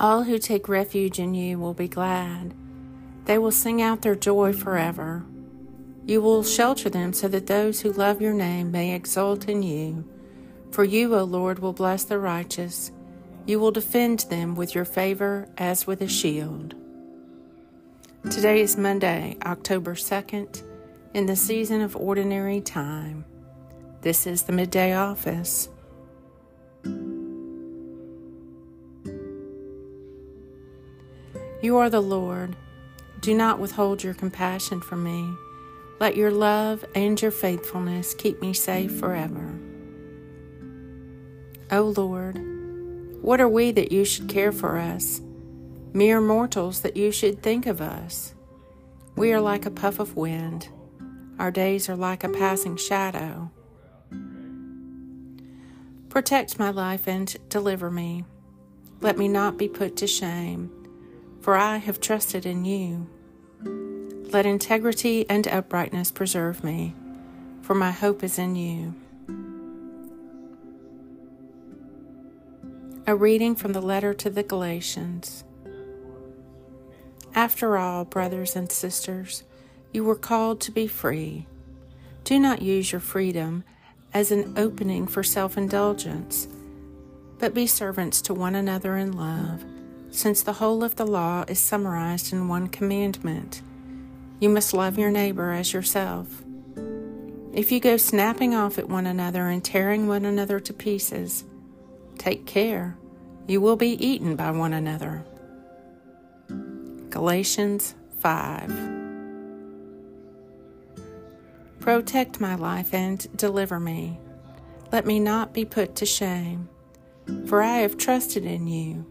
All who take refuge in you will be glad. They will sing out their joy forever. You will shelter them so that those who love your name may exult in you. For you, O Lord, will bless the righteous. You will defend them with your favor as with a shield. Today is Monday, October 2nd, in the season of ordinary time. This is the midday office. You are the Lord. Do not withhold your compassion from me. Let your love and your faithfulness keep me safe forever. O Lord, what are we that you should care for us? Mere mortals that you should think of us. We are like a puff of wind. Our days are like a passing shadow. Protect my life and deliver me. Let me not be put to shame for I have trusted in you. Let integrity and uprightness preserve me, for my hope is in you. A reading from the letter to the Galatians. After all, brothers and sisters, you were called to be free. Do not use your freedom as an opening for self indulgence, but be servants to one another in love since the whole of the law is summarized in one commandment you must love your neighbor as yourself. If you go snapping off at one another and tearing one another to pieces, take care, you will be eaten by one another. Galatians 5 Protect my life and deliver me. Let me not be put to shame, for I have trusted in you.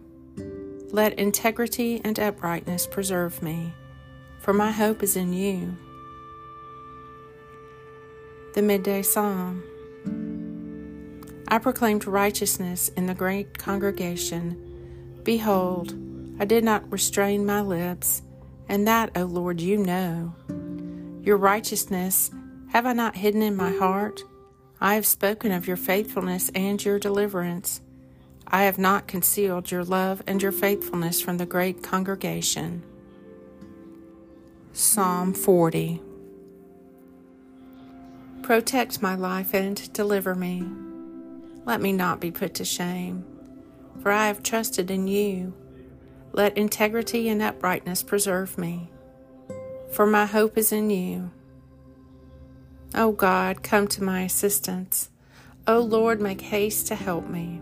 Let integrity and uprightness preserve me, for my hope is in you. The Midday Psalm I proclaimed righteousness in the great congregation. Behold, I did not restrain my lips, and that, O Lord, you know. Your righteousness have I not hidden in my heart? I have spoken of your faithfulness and your deliverance. I have not concealed your love and your faithfulness from the great congregation. Psalm 40 Protect my life and deliver me. Let me not be put to shame, for I have trusted in you. Let integrity and uprightness preserve me, for my hope is in you. O God, come to my assistance. O Lord, make haste to help me.